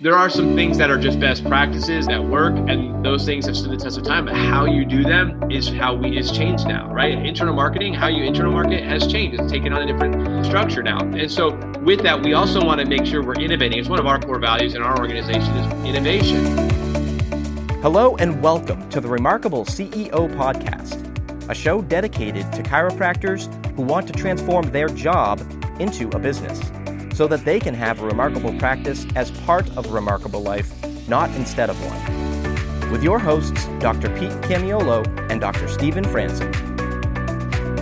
there are some things that are just best practices that work and those things have stood the test of time but how you do them is how we is changed now right? Internal marketing how you internal market has changed. It's taken on a different structure now. And so with that we also want to make sure we're innovating. It's one of our core values in our organization is innovation. Hello and welcome to the remarkable ceo podcast a show dedicated to chiropractors who want to transform their job into a business so that they can have a remarkable practice as part of a remarkable life, not instead of one. With your hosts, Dr. Pete Camiolo and Dr. Stephen Franson.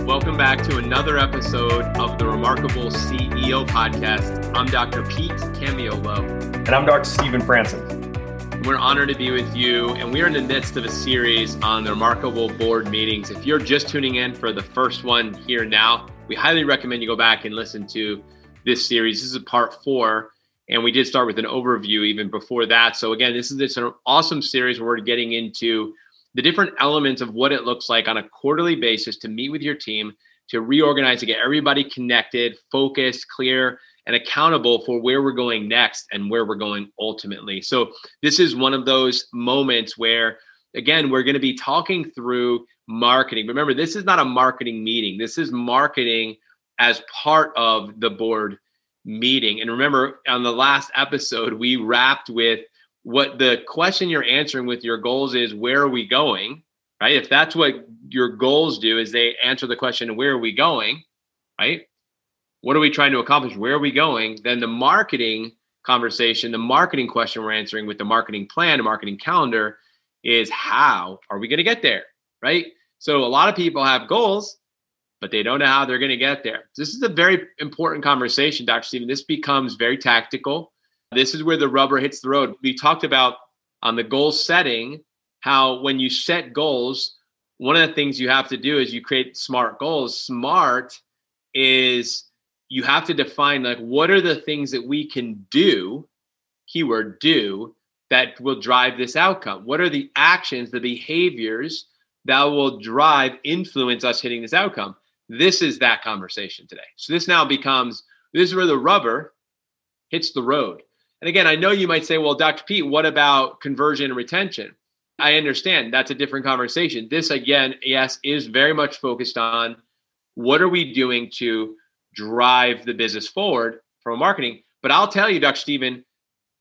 Welcome back to another episode of the Remarkable CEO podcast. I'm Dr. Pete Camiolo. And I'm Dr. Stephen Franson. We're honored to be with you, and we're in the midst of a series on the remarkable board meetings. If you're just tuning in for the first one here now, we highly recommend you go back and listen to this series. This is part four, and we did start with an overview even before that. So again, this is this an awesome series where we're getting into the different elements of what it looks like on a quarterly basis to meet with your team, to reorganize, to get everybody connected, focused, clear, and accountable for where we're going next and where we're going ultimately. So this is one of those moments where again, we're going to be talking through marketing. Remember, this is not a marketing meeting. This is marketing as part of the board meeting. And remember, on the last episode, we wrapped with what the question you're answering with your goals is where are we going? Right? If that's what your goals do, is they answer the question, where are we going? Right? What are we trying to accomplish? Where are we going? Then the marketing conversation, the marketing question we're answering with the marketing plan, the marketing calendar is how are we going to get there? Right? So a lot of people have goals, but they don't know how they're going to get there. This is a very important conversation, Dr. Stephen. This becomes very tactical. This is where the rubber hits the road. We talked about on the goal setting how when you set goals, one of the things you have to do is you create smart goals. Smart is you have to define like what are the things that we can do, keyword do, that will drive this outcome? What are the actions, the behaviors that will drive, influence us hitting this outcome? This is that conversation today. So this now becomes this is where the rubber hits the road. And again, I know you might say, well, Dr. Pete, what about conversion and retention? I understand that's a different conversation. This, again, yes, is very much focused on what are we doing to drive the business forward from marketing. But I'll tell you, Dr. Stephen,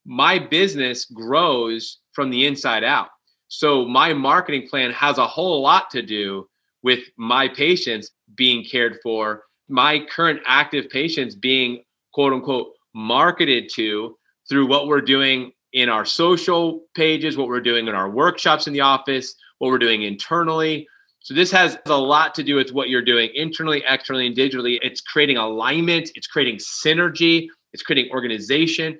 my business grows from the inside out. So my marketing plan has a whole lot to do with my patients being cared for, my current active patients being quote unquote marketed to through what we're doing in our social pages, what we're doing in our workshops in the office, what we're doing internally. So this has a lot to do with what you're doing internally, externally, and digitally. It's creating alignment, it's creating synergy, it's creating organization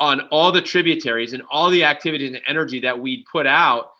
on all the tributaries and all the activities and energy that we put out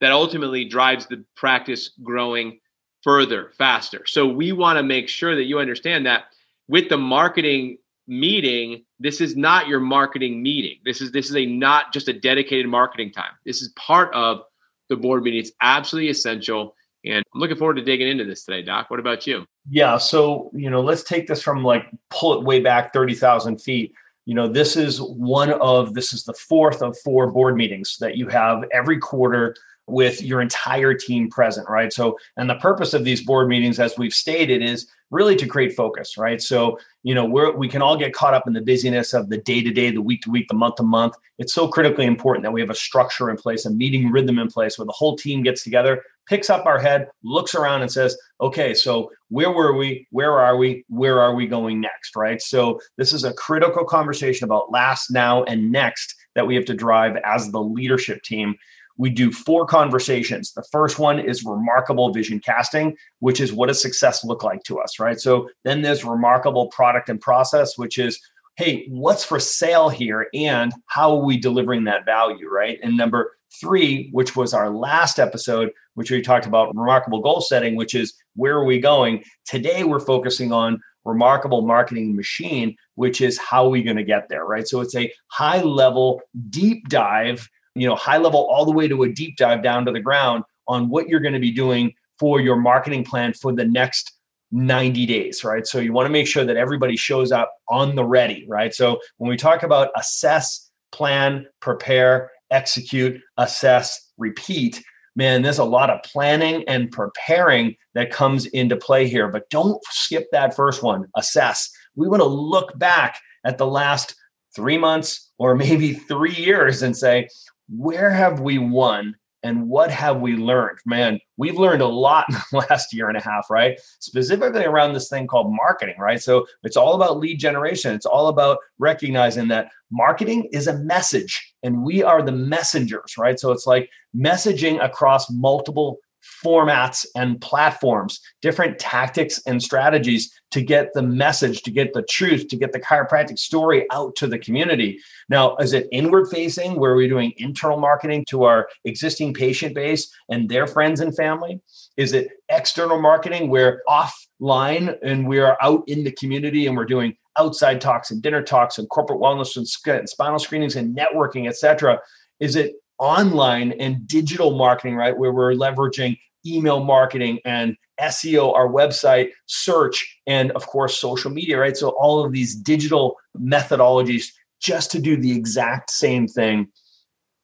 that ultimately drives the practice growing further, faster. So we want to make sure that you understand that with the marketing meeting, this is not your marketing meeting. This is this is a not just a dedicated marketing time. This is part of the board meeting. It's absolutely essential. And I'm looking forward to digging into this today, Doc. What about you? Yeah. So, you know, let's take this from like pull it way back 30,000 feet. You know, this is one of, this is the fourth of four board meetings that you have every quarter with your entire team present, right? So, and the purpose of these board meetings, as we've stated, is really to create focus, right? So, you know, we're, we can all get caught up in the busyness of the day to day, the week to week, the month to month. It's so critically important that we have a structure in place, a meeting rhythm in place where the whole team gets together, picks up our head, looks around and says, okay, so where were we? Where are we? Where are we going next, right? So, this is a critical conversation about last, now, and next that we have to drive as the leadership team we do four conversations. The first one is remarkable vision casting, which is what does success look like to us, right? So then there's remarkable product and process, which is, hey, what's for sale here and how are we delivering that value, right? And number three, which was our last episode, which we talked about remarkable goal setting, which is where are we going? Today, we're focusing on remarkable marketing machine, which is how are we going to get there, right? So it's a high level, deep dive you know high level all the way to a deep dive down to the ground on what you're going to be doing for your marketing plan for the next 90 days, right? So you want to make sure that everybody shows up on the ready, right? So when we talk about assess, plan, prepare, execute, assess, repeat. Man, there's a lot of planning and preparing that comes into play here, but don't skip that first one assess. We want to look back at the last three months or maybe three years and say, where have we won and what have we learned? Man, we've learned a lot in the last year and a half, right? Specifically around this thing called marketing, right? So it's all about lead generation. It's all about recognizing that marketing is a message and we are the messengers, right? So it's like messaging across multiple formats and platforms, different tactics and strategies to get the message, to get the truth, to get the chiropractic story out to the community. Now, is it inward facing where we're doing internal marketing to our existing patient base and their friends and family? Is it external marketing where offline and we are out in the community and we're doing outside talks and dinner talks and corporate wellness and spinal screenings and networking, et cetera? Is it online and digital marketing, right? Where we're leveraging email marketing and SEO, our website, search, and of course, social media, right? So, all of these digital methodologies just to do the exact same thing,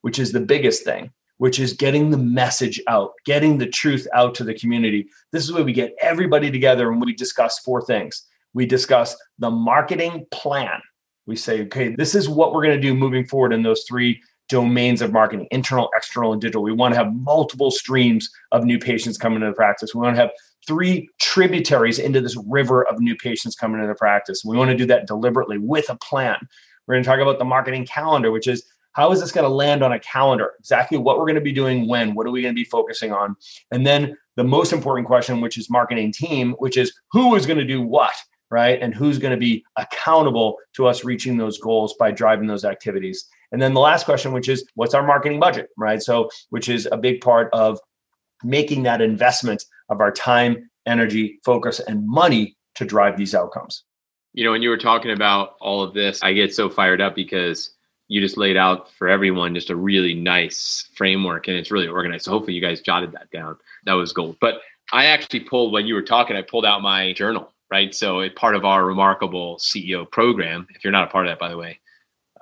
which is the biggest thing, which is getting the message out, getting the truth out to the community. This is where we get everybody together and we discuss four things. We discuss the marketing plan. We say, okay, this is what we're going to do moving forward in those three domains of marketing internal, external, and digital. We want to have multiple streams of new patients coming into the practice. We want to have three tributaries into this river of new patients coming into the practice. We want to do that deliberately with a plan. We're going to talk about the marketing calendar, which is how is this going to land on a calendar? Exactly what we're going to be doing when, what are we going to be focusing on? And then the most important question, which is marketing team, which is who is going to do what, right? And who's going to be accountable to us reaching those goals by driving those activities. And then the last question, which is what's our marketing budget, right? So, which is a big part of making that investment of our time, energy, focus, and money to drive these outcomes. You know, when you were talking about all of this, I get so fired up because you just laid out for everyone just a really nice framework and it's really organized. So hopefully you guys jotted that down. That was gold. But I actually pulled when you were talking, I pulled out my journal, right? So it's part of our remarkable CEO program. If you're not a part of that, by the way,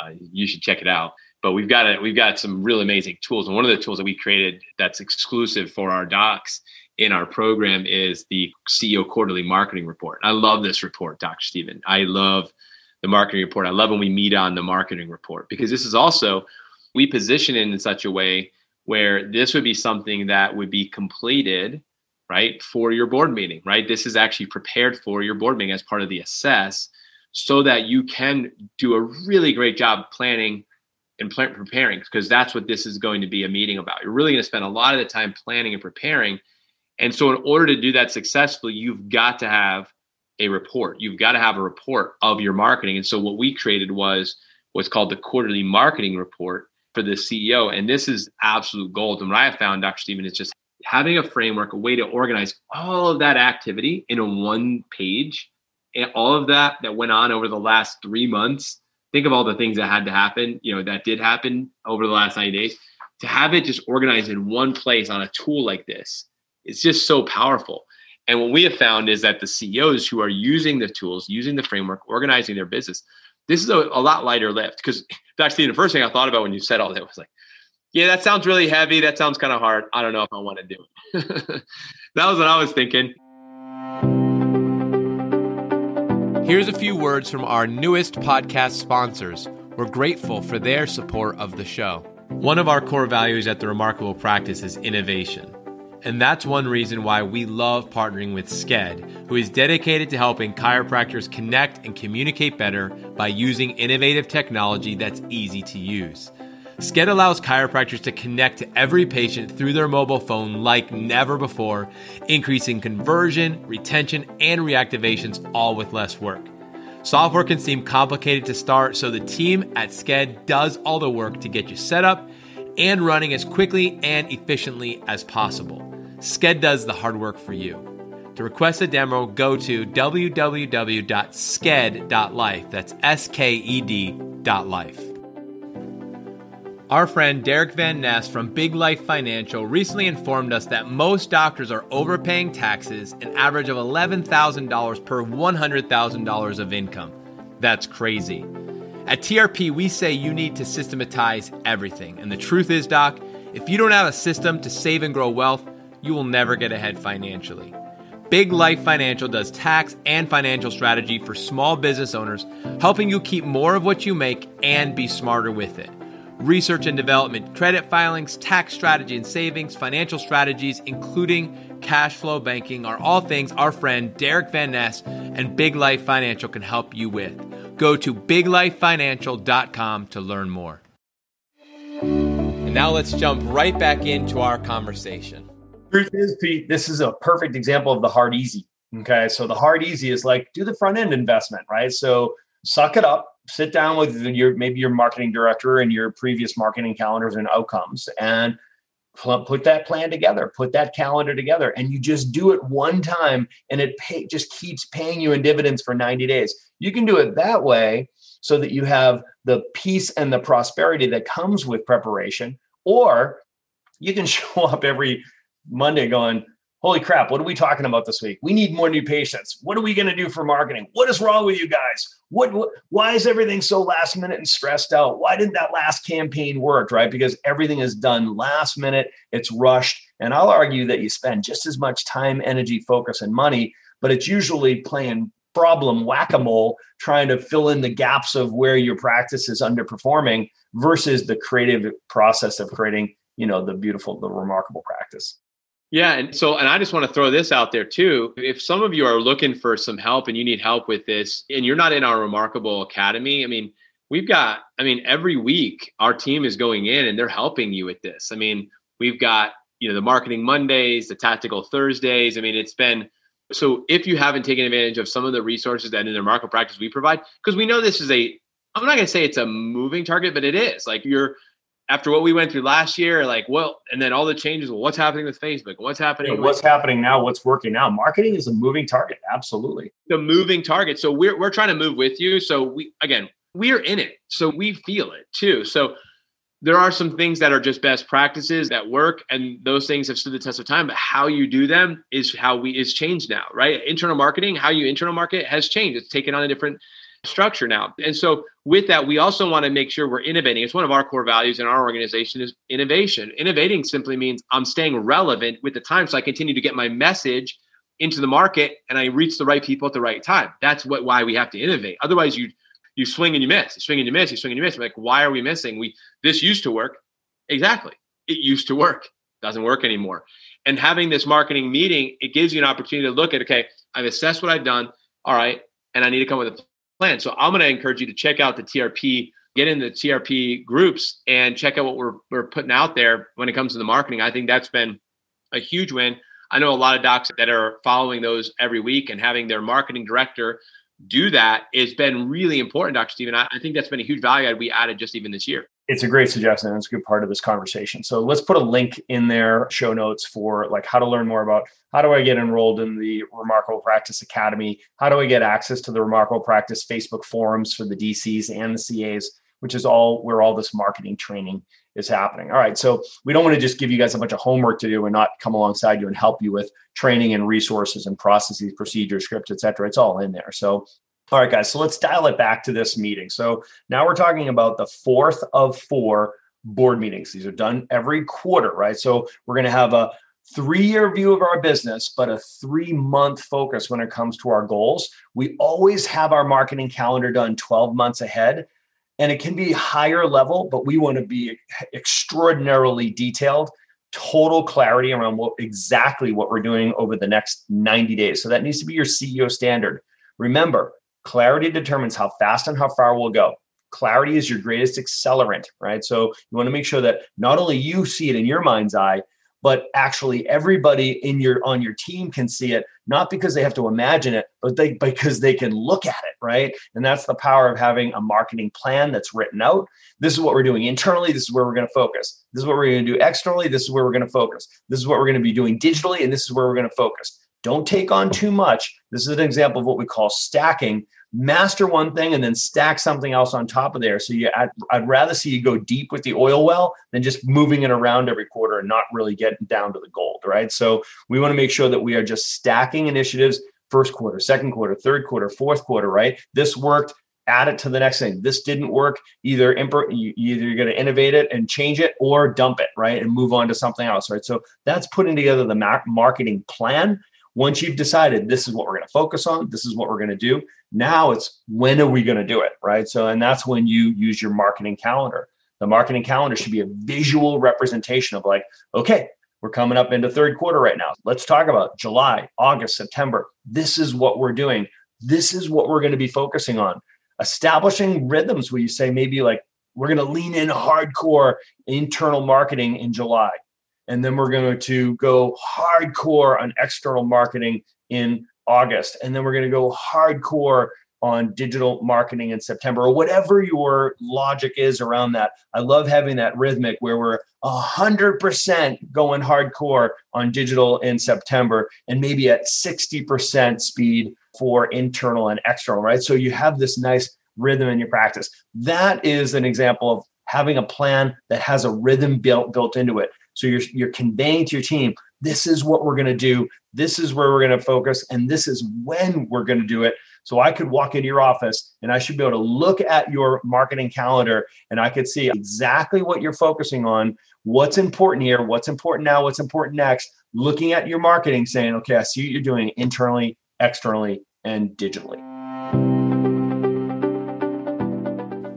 uh, you should check it out. But we've got it. We've got some really amazing tools, and one of the tools that we created that's exclusive for our docs in our program is the CEO quarterly marketing report. I love this report, Dr. Stephen. I love the marketing report. I love when we meet on the marketing report because this is also we position it in such a way where this would be something that would be completed right for your board meeting right this is actually prepared for your board meeting as part of the assess so that you can do a really great job planning and plan- preparing because that's what this is going to be a meeting about. You're really going to spend a lot of the time planning and preparing. And so, in order to do that successfully, you've got to have a report. You've got to have a report of your marketing. And so, what we created was what's called the quarterly marketing report for the CEO. And this is absolute gold. And what I have found, Dr. Stephen, is just having a framework, a way to organize all of that activity in a one page all of that that went on over the last three months think of all the things that had to happen you know that did happen over the last 90 days. To have it just organized in one place on a tool like this it's just so powerful. And what we have found is that the ceos who are using the tools using the framework organizing their business this is a, a lot lighter lift. Because actually the first thing i thought about when you said all that was like yeah that sounds really heavy. That sounds kind of hard. I don't know if i want to do it. That was what i was thinking Here's a few words from our newest podcast sponsors. We're grateful for their support of the show. One of our core values at the Remarkable Practice is innovation. And that's one reason why we love partnering with Sked, who is dedicated to helping chiropractors connect and communicate better by using innovative technology that's easy to use. Sked allows chiropractors to connect to every patient through their mobile phone like never before, increasing conversion, retention, and reactivations all with less work. Software can seem complicated to start, so the team at Sked does all the work to get you set up and running as quickly and efficiently as possible. Sked does the hard work for you. To request a demo, go to www.sked.life. That's S K E D dot life. Our friend Derek Van Ness from Big Life Financial recently informed us that most doctors are overpaying taxes, an average of $11,000 per $100,000 of income. That's crazy. At TRP, we say you need to systematize everything. And the truth is, Doc, if you don't have a system to save and grow wealth, you will never get ahead financially. Big Life Financial does tax and financial strategy for small business owners, helping you keep more of what you make and be smarter with it. Research and development, credit filings, tax strategy and savings, financial strategies, including cash flow banking, are all things our friend Derek Van Ness and Big Life Financial can help you with. Go to biglifefinancial.com to learn more. And now let's jump right back into our conversation. Truth is, Pete, this is a perfect example of the hard easy. Okay. So the hard easy is like do the front end investment, right? So suck it up, sit down with your maybe your marketing director and your previous marketing calendars and outcomes and put that plan together put that calendar together. And you just do it one time and it pay, just keeps paying you in dividends for 90 days. You can do it that way so that you have the peace and the prosperity that comes with preparation or you can show up every monday going holy crap, what are we talking about this week? We need more new patients. What are we going to do for marketing? What is wrong with you guys? What, what, why is everything so last minute and stressed out? Why didn't that last campaign work, right? Because everything is done last minute, it's rushed. And I'll argue that you spend just as much time, energy, focus, and money, but it's usually playing problem whack-a-mole trying to fill in the gaps of where your practice is underperforming versus the creative process of creating you know the beautiful the remarkable practice yeah. And so, and I just want to throw this out there too. If some of you are looking for some help and you need help with this, and you're not in our Remarkable Academy, I mean, we've got, I mean, every week our team is going in and they're helping you with this. I mean, we've got, you know, the marketing Mondays, the tactical Thursdays. I mean, it's been, so if you haven't taken advantage of some of the resources that in the market practice we provide, because we know this is a, I'm not going to say it's a moving target, but it is like you're, after what we went through last year, like, well, and then all the changes, well, what's happening with Facebook? What's happening? Yeah, what's with- happening now? What's working now? Marketing is a moving target. Absolutely. The moving target. So we're, we're trying to move with you. So we, again, we're in it. So we feel it too. So there are some things that are just best practices that work and those things have stood the test of time but how you do them is how we is changed now right internal marketing how you internal market has changed it's taken on a different structure now. And so with that, we also want to make sure we're innovating. It's one of our core values in our organization is innovation. Innovating simply means I'm staying relevant with the time. So I continue to get my message into the market and I reach the right people at the right time. That's what why we have to innovate. Otherwise you you swing and you miss, you swing and you miss, you swing and you miss. Like, why are we missing? We this used to work. Exactly. It used to work. Doesn't work anymore. And having this marketing meeting, it gives you an opportunity to look at, okay, I've assessed what I've done. All right. And I need to come with a plan. So I'm going to encourage you to check out the TRP, get in the TRP groups and check out what we're, we're putting out there when it comes to the marketing. I think that's been a huge win. I know a lot of docs that are following those every week and having their marketing director do that has been really important, Dr. Stephen. I, I think that's been a huge value add we added just even this year it's a great suggestion. It's a good part of this conversation. So let's put a link in their show notes for like how to learn more about how do I get enrolled in the Remarkable Practice Academy? How do I get access to the Remarkable Practice Facebook forums for the DCs and the CAs, which is all where all this marketing training is happening. All right. So we don't want to just give you guys a bunch of homework to do and not come alongside you and help you with training and resources and processes, procedures, scripts, et cetera. It's all in there. So all right, guys. So let's dial it back to this meeting. So now we're talking about the fourth of four board meetings. These are done every quarter, right? So we're going to have a three year view of our business, but a three month focus when it comes to our goals. We always have our marketing calendar done 12 months ahead. And it can be higher level, but we want to be extraordinarily detailed, total clarity around what exactly what we're doing over the next 90 days. So that needs to be your CEO standard. Remember, Clarity determines how fast and how far we'll go. Clarity is your greatest accelerant, right? So you want to make sure that not only you see it in your mind's eye, but actually everybody in your on your team can see it not because they have to imagine it but they because they can look at it right? And that's the power of having a marketing plan that's written out. This is what we're doing internally this is where we're going to focus. This is what we're going to do externally this is where we're going to focus. This is what we're going to be doing digitally and this is where we're going to focus don't take on too much. This is an example of what we call stacking. Master one thing and then stack something else on top of there. So you, I'd, I'd rather see you go deep with the oil well than just moving it around every quarter and not really getting down to the gold, right? So we want to make sure that we are just stacking initiatives first quarter, second quarter, third quarter, fourth quarter, right? This worked add it to the next thing. This didn't work. Either imp- you, either you're going to innovate it and change it, or dump it, right, and move on to something else, right. So that's putting together the ma- marketing plan. Once you've decided this is what we're going to focus on, this is what we're going to do. Now it's when are we going to do it, right? So and that's when you use your marketing calendar. The marketing calendar should be a visual representation of like, okay, we're coming up into third quarter right now. Let's talk about July, August, September. This is what we're doing. This is what we're going to be focusing on establishing rhythms where you say maybe like we're going to lean in hardcore internal marketing in July. And then we're going to go hardcore on external marketing in August. And then we're going to go hardcore on digital marketing in September or whatever your logic is around that. I love having that rhythmic where we're 100% going hardcore on digital in September and maybe at 60% speed for internal and external, right? So you have this nice rhythm in your practice. That is an example of having a plan that has a rhythm built built into it. So you're you're conveying to your team, this is what we're going to do, this is where we're going to focus, and this is when we're going to do it. So I could walk into your office and I should be able to look at your marketing calendar and I could see exactly what you're focusing on, what's important here, what's important now, what's important next, looking at your marketing saying, okay, I see what you're doing internally, externally, and digitally.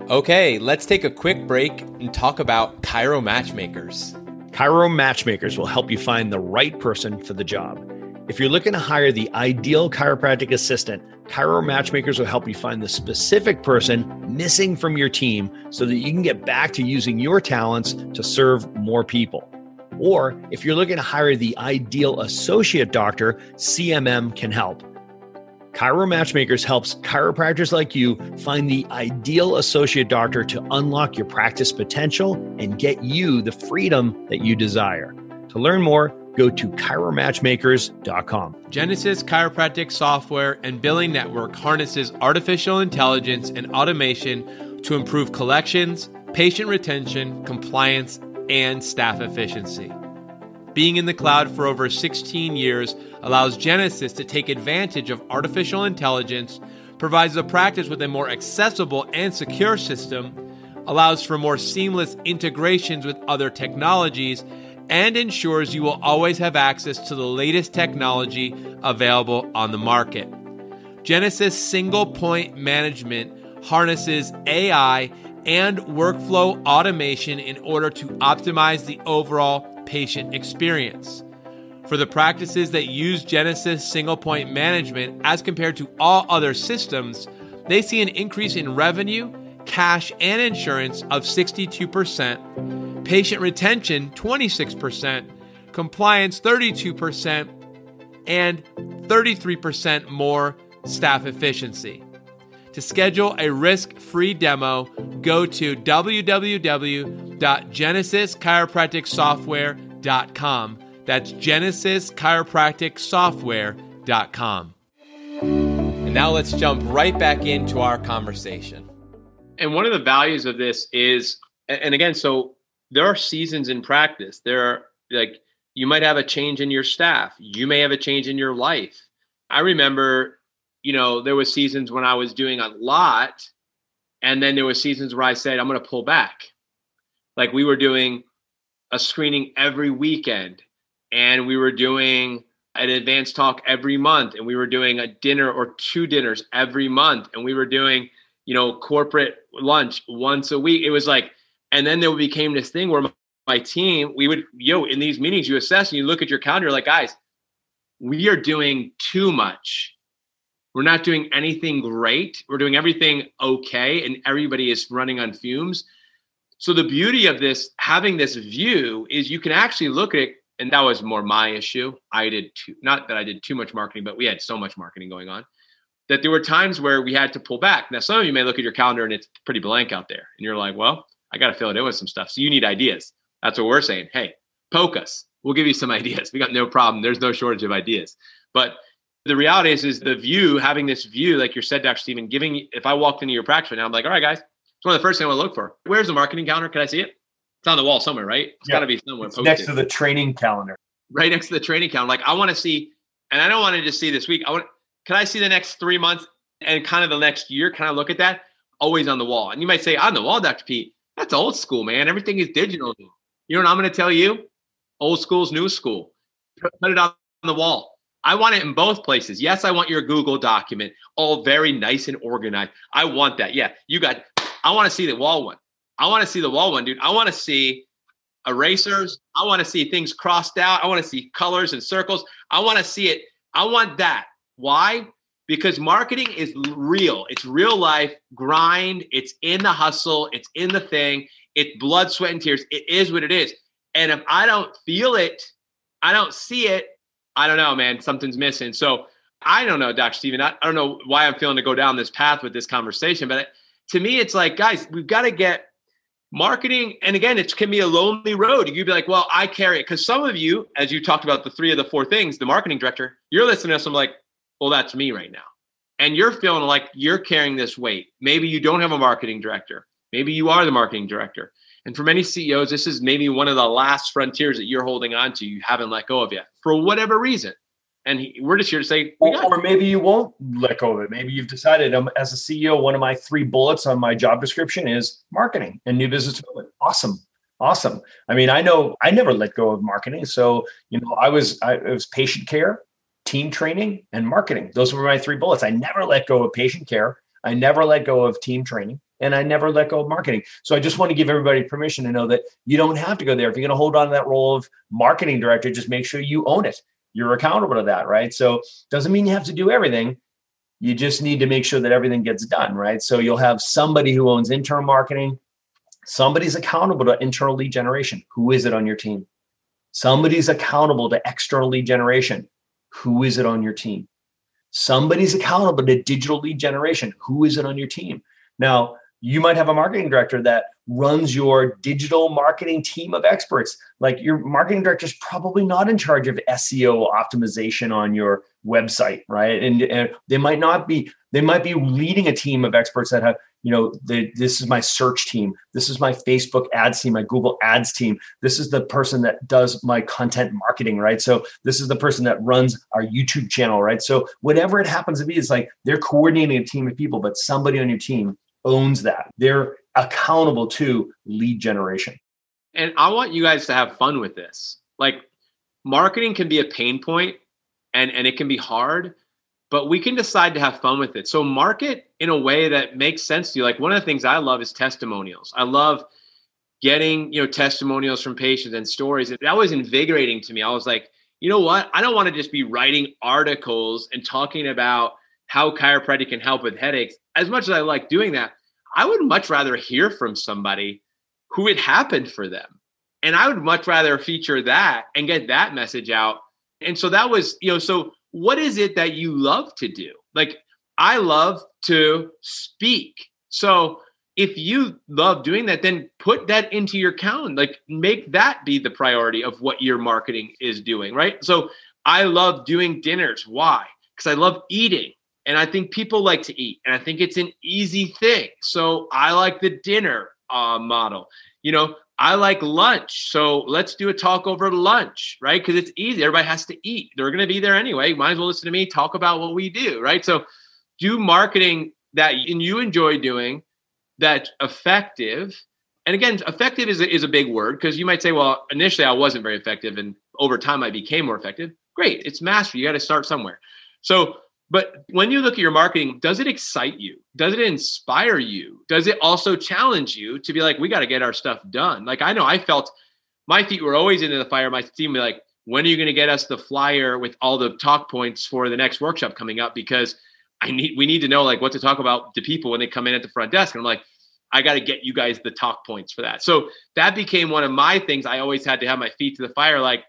Okay, let's take a quick break and talk about Chiro Matchmakers. Chiro Matchmakers will help you find the right person for the job. If you're looking to hire the ideal chiropractic assistant, Chiro Matchmakers will help you find the specific person missing from your team so that you can get back to using your talents to serve more people. Or if you're looking to hire the ideal associate doctor, CMM can help. Chiro Matchmakers helps chiropractors like you find the ideal associate doctor to unlock your practice potential and get you the freedom that you desire. To learn more, go to chiromatchmakers.com. Genesis Chiropractic Software and Billing Network harnesses artificial intelligence and automation to improve collections, patient retention, compliance, and staff efficiency. Being in the cloud for over 16 years allows Genesis to take advantage of artificial intelligence, provides the practice with a more accessible and secure system, allows for more seamless integrations with other technologies, and ensures you will always have access to the latest technology available on the market. Genesis Single Point Management harnesses AI and workflow automation in order to optimize the overall patient experience. For the practices that use Genesis Single Point Management as compared to all other systems, they see an increase in revenue, cash, and insurance of 62% patient retention 26%, compliance 32%, and 33% more staff efficiency. To schedule a risk free demo, go to www.genesischiropracticsoftware.com. That's genesischiropracticsoftware.com. And now let's jump right back into our conversation. And one of the values of this is, and again, so there are seasons in practice. There are like you might have a change in your staff. You may have a change in your life. I remember, you know, there was seasons when I was doing a lot, and then there was seasons where I said I'm going to pull back. Like we were doing a screening every weekend, and we were doing an advanced talk every month, and we were doing a dinner or two dinners every month, and we were doing, you know, corporate lunch once a week. It was like and then there became this thing where my, my team, we would, yo, in these meetings, you assess and you look at your calendar, like, guys, we are doing too much. We're not doing anything great. We're doing everything okay, and everybody is running on fumes. So the beauty of this, having this view, is you can actually look at it, and that was more my issue. I did too, not that I did too much marketing, but we had so much marketing going on that there were times where we had to pull back. Now, some of you may look at your calendar and it's pretty blank out there, and you're like, well, I got to fill it in with some stuff. So you need ideas. That's what we're saying. Hey, poke us. We'll give you some ideas. We got no problem. There's no shortage of ideas. But the reality is, is the view, having this view, like you're said, Dr. Stephen, giving, if I walked into your practice right now, I'm like, all right, guys, it's one of the first things I want to look for. Where's the marketing calendar? Can I see it? It's on the wall somewhere, right? It's yeah. got to be somewhere. It's next to the training calendar. Right next to the training calendar. Like I want to see, and I don't want to just see this week. I want, can I see the next three months and kind of the next year? Can I look at that? always on the wall. And you might say, on the wall, Dr. Pete, that's old school, man. Everything is digital. You know what I'm going to tell you? Old school's new school. Put it on the wall. I want it in both places. Yes, I want your Google document all very nice and organized. I want that. Yeah, you got, I want to see the wall one. I want to see the wall one, dude. I want to see erasers. I want to see things crossed out. I want to see colors and circles. I want to see it. I want that. Why? Because marketing is real. It's real life grind. It's in the hustle. It's in the thing. It's blood, sweat, and tears. It is what it is. And if I don't feel it, I don't see it, I don't know, man. Something's missing. So I don't know, Dr. Stephen. I, I don't know why I'm feeling to go down this path with this conversation, but to me, it's like, guys, we've got to get marketing and again it can be a lonely road you'd be like well i carry it because some of you as you talked about the three of the four things the marketing director you're listening to us i'm like well that's me right now and you're feeling like you're carrying this weight maybe you don't have a marketing director maybe you are the marketing director and for many ceos this is maybe one of the last frontiers that you're holding on to you haven't let go of yet for whatever reason and he, we're just here to say, or, or, maybe you won't let go of it. Maybe you've decided, um, as a CEO, one of my three bullets on my job description is marketing and new business development. Awesome, awesome. I mean, I know I never let go of marketing. So you know, I was I, it was patient care, team training, and marketing. Those were my three bullets. I never let go of patient care. I never let go of team training. And I never let go of marketing. So I just want to give everybody permission to know that you don't have to go there. If you're going to hold on to that role of marketing director, just make sure you own it you're accountable to that, right? So doesn't mean you have to do everything. You just need to make sure that everything gets done, right? So you'll have somebody who owns internal marketing. Somebody's accountable to internal lead generation. Who is it on your team? Somebody's accountable to external lead generation. Who is it on your team? Somebody's accountable to digital lead generation. Who is it on your team? Now, you might have a marketing director that runs your digital marketing team of experts. Like your marketing director is probably not in charge of SEO optimization on your website, right? And, and they might not be. They might be leading a team of experts that have, you know, the, this is my search team. This is my Facebook ads team, my Google ads team. This is the person that does my content marketing, right? So this is the person that runs our YouTube channel, right? So whatever it happens to be, it's like they're coordinating a team of people, but somebody on your team owns that. They're accountable to lead generation. And I want you guys to have fun with this. Like marketing can be a pain point and and it can be hard, but we can decide to have fun with it. So market in a way that makes sense to you. Like one of the things I love is testimonials. I love getting, you know, testimonials from patients and stories. And that was invigorating to me. I was like, you know what? I don't want to just be writing articles and talking about how chiropractic can help with headaches. As much as I like doing that, I would much rather hear from somebody who it happened for them. And I would much rather feature that and get that message out. And so that was, you know, so what is it that you love to do? Like, I love to speak. So if you love doing that, then put that into your calendar. Like, make that be the priority of what your marketing is doing, right? So I love doing dinners. Why? Because I love eating. And I think people like to eat, and I think it's an easy thing. So I like the dinner uh, model. You know, I like lunch. So let's do a talk over lunch, right? Because it's easy. Everybody has to eat. They're going to be there anyway. Might as well listen to me talk about what we do, right? So do marketing that you enjoy doing that's effective. And again, effective is a, is a big word because you might say, well, initially I wasn't very effective, and over time I became more effective. Great, it's mastery. You got to start somewhere. So but when you look at your marketing, does it excite you? Does it inspire you? Does it also challenge you to be like, we got to get our stuff done? Like I know I felt my feet were always into the fire. My team be like, when are you going to get us the flyer with all the talk points for the next workshop coming up? Because I need we need to know like what to talk about to people when they come in at the front desk. And I'm like, I got to get you guys the talk points for that. So that became one of my things. I always had to have my feet to the fire. Like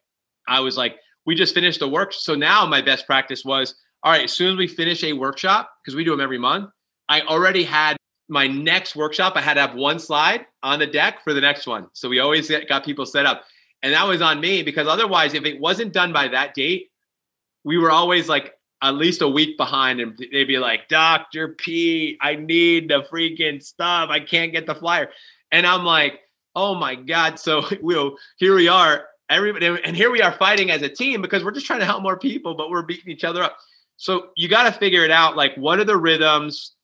I was like, we just finished the work. So now my best practice was all right, as soon as we finish a workshop, because we do them every month, I already had my next workshop. I had to have one slide on the deck for the next one. So we always got people set up. And that was on me because otherwise, if it wasn't done by that date, we were always like at least a week behind. And they'd be like, Dr. P, I need the freaking stuff. I can't get the flyer. And I'm like, oh my God. So we'll, here we are. Everybody, and here we are fighting as a team because we're just trying to help more people, but we're beating each other up. So you got to figure it out. Like, what are the rhythms?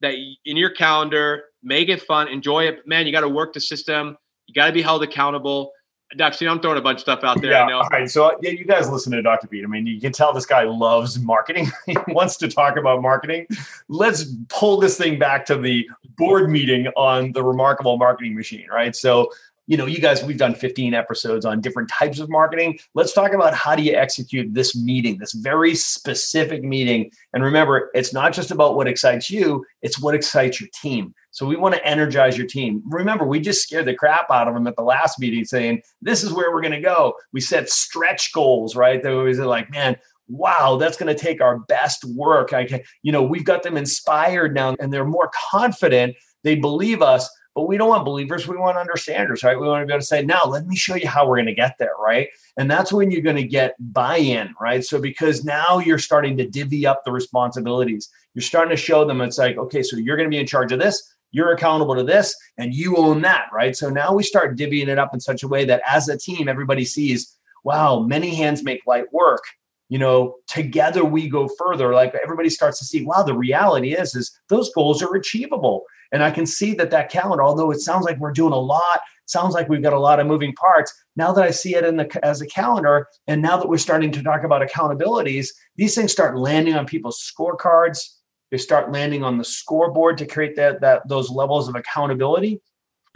that in your calendar, make it fun, enjoy it. Man, you got to work the system. You got to be held accountable. Dr. I'm throwing a bunch of stuff out there. Yeah, all right. So yeah, you guys listen to Dr. Pete. I mean, you can tell this guy loves marketing. he wants to talk about marketing. Let's pull this thing back to the board meeting on the remarkable marketing machine, right? So you know, you guys, we've done 15 episodes on different types of marketing. Let's talk about how do you execute this meeting, this very specific meeting. And remember, it's not just about what excites you, it's what excites your team. So we want to energize your team. Remember, we just scared the crap out of them at the last meeting saying, this is where we're going to go. We set stretch goals, right? They was like, man, wow, that's going to take our best work. I can, you know, we've got them inspired now and they're more confident. They believe us but we don't want believers. We want understanders, right? We want to be able to say, now let me show you how we're going to get there, right? And that's when you're going to get buy in, right? So because now you're starting to divvy up the responsibilities, you're starting to show them it's like, okay, so you're going to be in charge of this, you're accountable to this, and you own that, right? So now we start divvying it up in such a way that as a team, everybody sees, wow, many hands make light work you know together we go further like everybody starts to see wow the reality is is those goals are achievable and I can see that that calendar, although it sounds like we're doing a lot, sounds like we've got a lot of moving parts. Now that I see it in the as a calendar, and now that we're starting to talk about accountabilities, these things start landing on people's scorecards. They start landing on the scoreboard to create that that those levels of accountability.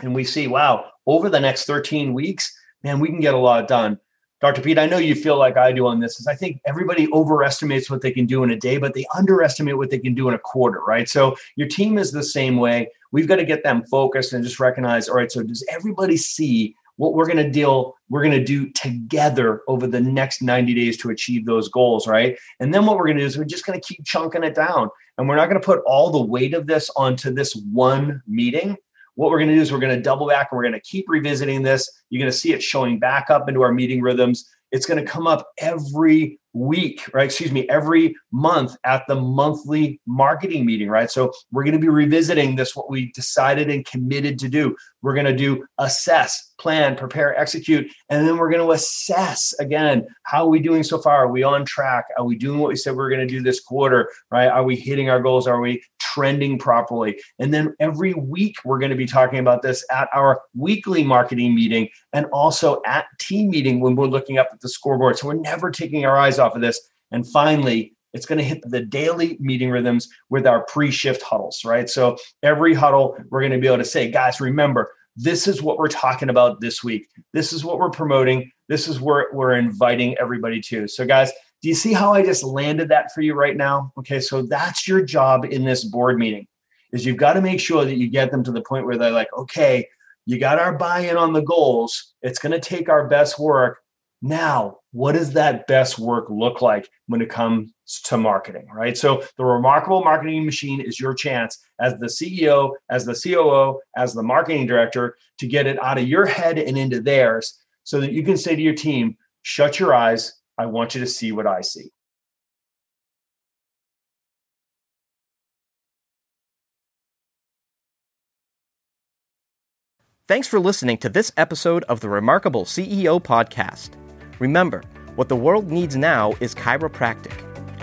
And we see, wow, over the next 13 weeks, man, we can get a lot done. Dr. Pete, I know you feel like I do on this. Is I think everybody overestimates what they can do in a day, but they underestimate what they can do in a quarter, right? So your team is the same way. We've got to get them focused and just recognize, all right, so does everybody see what we're going to deal we're going to do together over the next 90 days to achieve those goals right and then what we're going to do is we're just going to keep chunking it down and we're not going to put all the weight of this onto this one meeting what we're going to do is we're going to double back and we're going to keep revisiting this. You're going to see it showing back up into our meeting rhythms. It's going to come up every week, right? Excuse me, every month at the monthly marketing meeting, right? So we're going to be revisiting this, what we decided and committed to do. We're going to do assess, plan, prepare, execute, and then we're going to assess again. How are we doing so far? Are we on track? Are we doing what we said we are going to do this quarter, right? Are we hitting our goals? Are we trending properly. And then every week, we're going to be talking about this at our weekly marketing meeting and also at team meeting when we're looking up at the scoreboard. So we're never taking our eyes off of this. And finally, it's going to hit the daily meeting rhythms with our pre shift huddles, right? So every huddle, we're going to be able to say, guys, remember, this is what we're talking about this week. This is what we're promoting. This is where we're inviting everybody to. So, guys, do you see how I just landed that for you right now? Okay, so that's your job in this board meeting is you've got to make sure that you get them to the point where they're like, okay, you got our buy-in on the goals. It's going to take our best work. Now, what does that best work look like when it comes to marketing, right? So, the remarkable marketing machine is your chance as the CEO, as the COO, as the marketing director to get it out of your head and into theirs so that you can say to your team, shut your eyes, I want you to see what I see. Thanks for listening to this episode of the Remarkable CEO Podcast. Remember, what the world needs now is chiropractic,